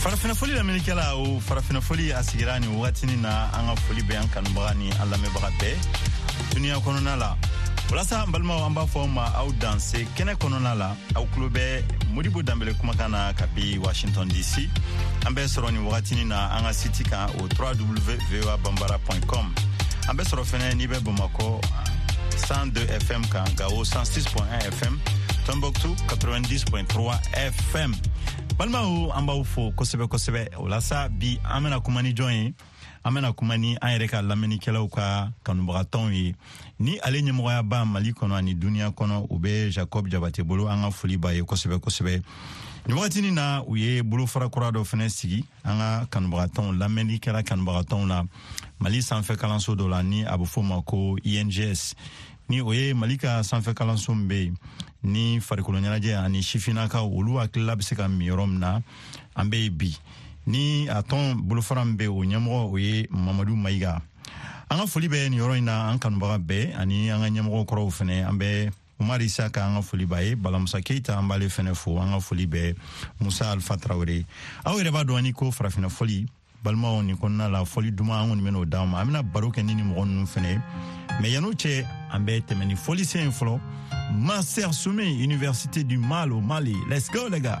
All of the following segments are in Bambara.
farafinafoli laminikɛla o farafinafoli a sigira nin wagatinin na an ka foli bɛ an kanubaga ni an lamɛnbaga bɛɛ duniya kɔnɔna la walasa an balimaw an b'a fɔ aw ma aw danse kɛnɛ kɔnɔna la aw tulo bɛ modibo danbele kumakan na ka bi washington dc an bɛ sɔrɔ nin wagatinin na an ka siti kan o www banbara com an bɛ sɔrɔ fɛnɛ n'i bɛ bamakɔ 102 fm kan gawo 106.1 FM, Tombouctou 90.3 FM. balimaw an b'aw fo kosɛbɛ kosɛbɛ o la sa bi an bena kuma ni jɔn ye an bena kuma ni an yɛrɛ ka lamɛnnikɛlaw ka kanubagatɔnw ye ni ale ɲɛmɔgɔyaba mali kɔnɔ ani duniɲa kɔnɔ u be jacob jabate bolo an ka foli b'a ye kosɛbɛ kosɛbɛ nin wagatini na u ye bolofara kura dɔ fɛnɛ sigi an ka kanubagatɔnw lamɛnni kɛra kanubagatɔnw na mali sanfɛ kalanso dɔ la ni a be fɔ ma ko ings ni o ye mali ka sanfɛ kalanso min bɛ yen ni farikolo ɲɛnajɛ ani sifinnakaw olu hakilila bɛ se ka min yɔrɔ min na an bɛ yen bi ni a tɔn bolofara min bɛ o ɲɛmɔgɔ o ye mamadu mayiga an ka foli bɛ nin yɔrɔ in na an kanubaga bɛɛ ani an ka ɲɛmɔgɔ kɔrɔw fana an bɛ umar isa ka an ka foli b'a ye balamusa keita an b'ale fana fo an ka foli bɛɛ musa alfa tarawele aw yɛrɛ b'a dɔn ani ko farafinna foli balimaw nin kɔnɔna la fɔli duman an kɔni ben'o d'an ma an bena baro kɛ ni ni mɔgɔ nunu fɛnɛ ye mɛ yan'o cɛ an bɛ tɛmɛ ni fɔlisen ye fɔlɔ master sommet université du mal au mali let's go les gars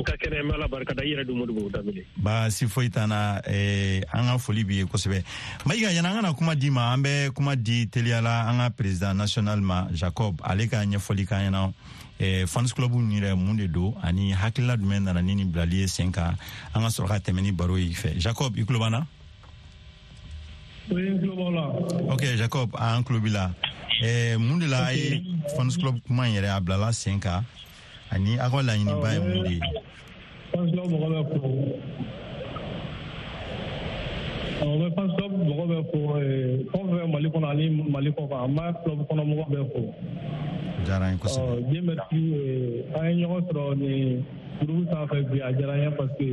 n ka kɛnɛ n ala barika da i yɛrɛ dumu dumu damine baasi foyi t'an na eh, an ka foli b'i ye kosɛbɛ mayiga ɲana an kana kuma di ma an bɛ kuma di teliyala an ka président national ma jacob ale ka ɲɛfɔli kan ɲɛna eh, fans club ninnu yɛrɛ mun de don ani hakilila jumɛn nana ni nin bilali ye sen kan an ka sɔrɔ ka tɛmɛ ni baro ye fɛ jacob i tulo b'an na ok jacob an tulo b'i la eh, mun de la a ye fans club kuma in yɛrɛ a bilala sen kan ani aw ka laɲini ba ye mun de ye fansɔn mɔgɔ bɛ fo awɔ bɛ fansɔn mɔgɔ bɛ fo fɛn fɛn mali kɔnɔ ani mali kɔ kan an b'a club kɔnɔ mɔgɔ bɛ fo diyara n ye kosɛbɛ diɲɛ bɛ ti an ye ɲɔgɔn sɔrɔ nin groupe sanfɛ bi a diyara n ye parce que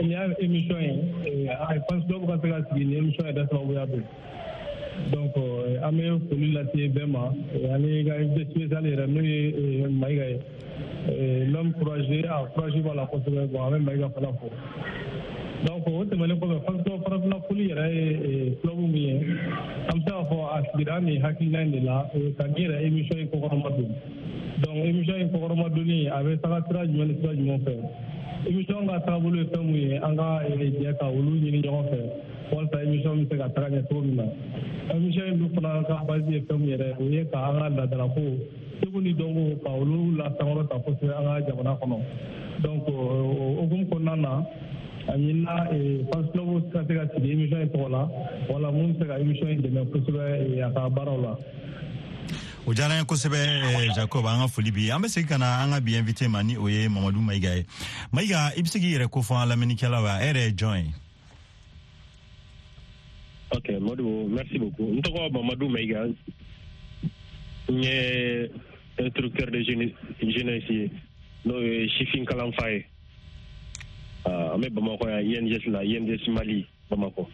il y a émission ye fansɔn ka se ka sigi ni émission yɛrɛ sababuya don donc eh, an bɛ foli lase bɛɛ ma eh, ani ka invité spécial yɛrɛ n'o ye eh, Mayiga ye l'homme courageux a ah, courage b'a la kosɛbɛ bon an bɛ Mayiga fana fo donc o tɛmɛnen kɔfɛ fɔlɔfɔlɔ farafinna foli yɛrɛ ye club min ye an bɛ se k'a fɔ a sigira nin hakilina in de la ka ni yɛrɛ émission in kɔkɔrɔma don donc émission in kɔkɔrɔma donni a bɛ taga sira jumɛn ni sira jumɛn fɛ émission ka taabolo ye fɛn mun ye an ka jɛ ka olu ɲini ɲɔgɔn fɛ walasa émission bɛ se ka taga ɲɛ cogo min na émission in dun fana ka base ye fɛn min yɛrɛ o ye ka an ka laadalako segu ni dɔnko ka olu lasankɔrɔ ta kosɛbɛ an ka jamana kɔnɔ donc o hokumu kɔnɔna na a ɲinina fasilɔbu ka se ka sigi émission in tɔgɔ la wala minnu bɛ se ka émission in dɛmɛ kosɛbɛ a ka baaraw la o diyara ye kosɛbɛ eh, jacob an ka foli bi an bɛ segin ka na an ka bi invité ma ni o ye mamadu mayiga ye mayiga i bɛ se k'i yɛrɛ ko fɔ an lamɛnnikɛlaw ye a e yɛrɛ ye jɔn ye ok madu merci beaucoup n tɔgɔ mamadu mayiga n ye instructeur de jeunesse jeunesse ye n'o ye sifin kalanfa ye Ah, an bɛ bamakɔ yan inds la inds mali bamakɔ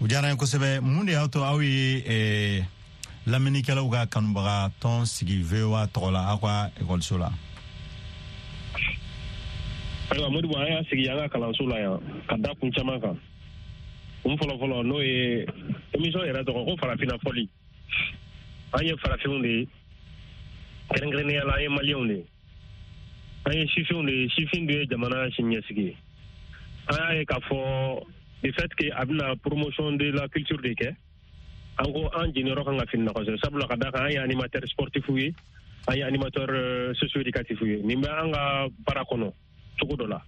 o diyara n ye kosɛbɛ mun de y'a to aw ye eh, laminikɛlaw ka kanubaga tɔn sigi voa tɔgɔ la aw ka ekɔliso la ayiwa modibo an y'a sigi an ka kalanso la yan ka da kun caman kan kun fɔlɔfɔlɔ n'o ye emisɔn yɛrɛ tɔgɔ ko farafina fɔli an ye farafinw de ye kɛrɛnkɛrɛnnenya la an ye maliyɛnw de ye an ye sifinw de ye sifin de ye jamana siniɲɛsigi ye an y'a ye k'a fɔ le fait que a bɛna promotion de la culture de kɛ an ko an jeniyɔrɔ kan ka fini nɔgɔsɔrɔ sabula ka da kan an ye animateur sportif ye an ye animateur euh, socio éducatif ye nin bɛ an ka baara kɔnɔ cogo dɔ la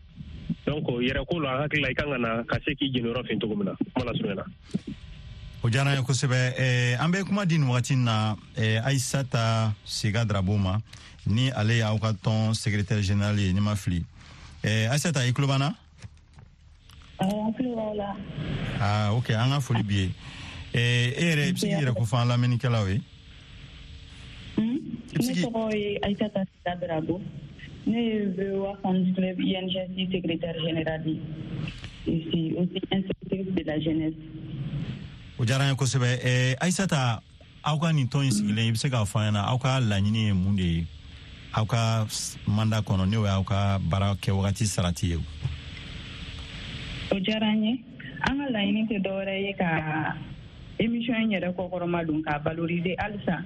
donc yɛrɛ ko la hakili la i kan ka na ka se k'i jeniyɔrɔ fin cogo min na kuma la surunya na o diyara ye kosɛbɛ eh, an bɛ kuma di nin wagati na eh, aisata sega darabo ma ni ale y'aw ka tɔn secrétaire général ye ni ma fili eh, aisata i tulo b'an na aa ok an ka foli bi ye eh, e yɛrɛ i bɛ se k'i yɛrɛ ko fɔ an lamɛnnikɛlaw ye hmm? ne tɔgɔ ye ayisata sita darago ne ye voa fans club ingc secrétaire général ye aussi aussi institutrice de la jeunesse o diyara n ye kosɛbɛ eh, ayisata aw ka nin tɔn in sigilen i bɛ se k'a fɔ an ɲɛna aw ka laɲini ye mun de ye aw ka manda kɔnɔ n'o y'aw ka baara kɛ wagati sarati ye o diyara an ye an ka laɲini tɛ dɔwɛrɛ ye ka emission in yɛrɛ kɔkɔrɔma don k'a valoriser halisa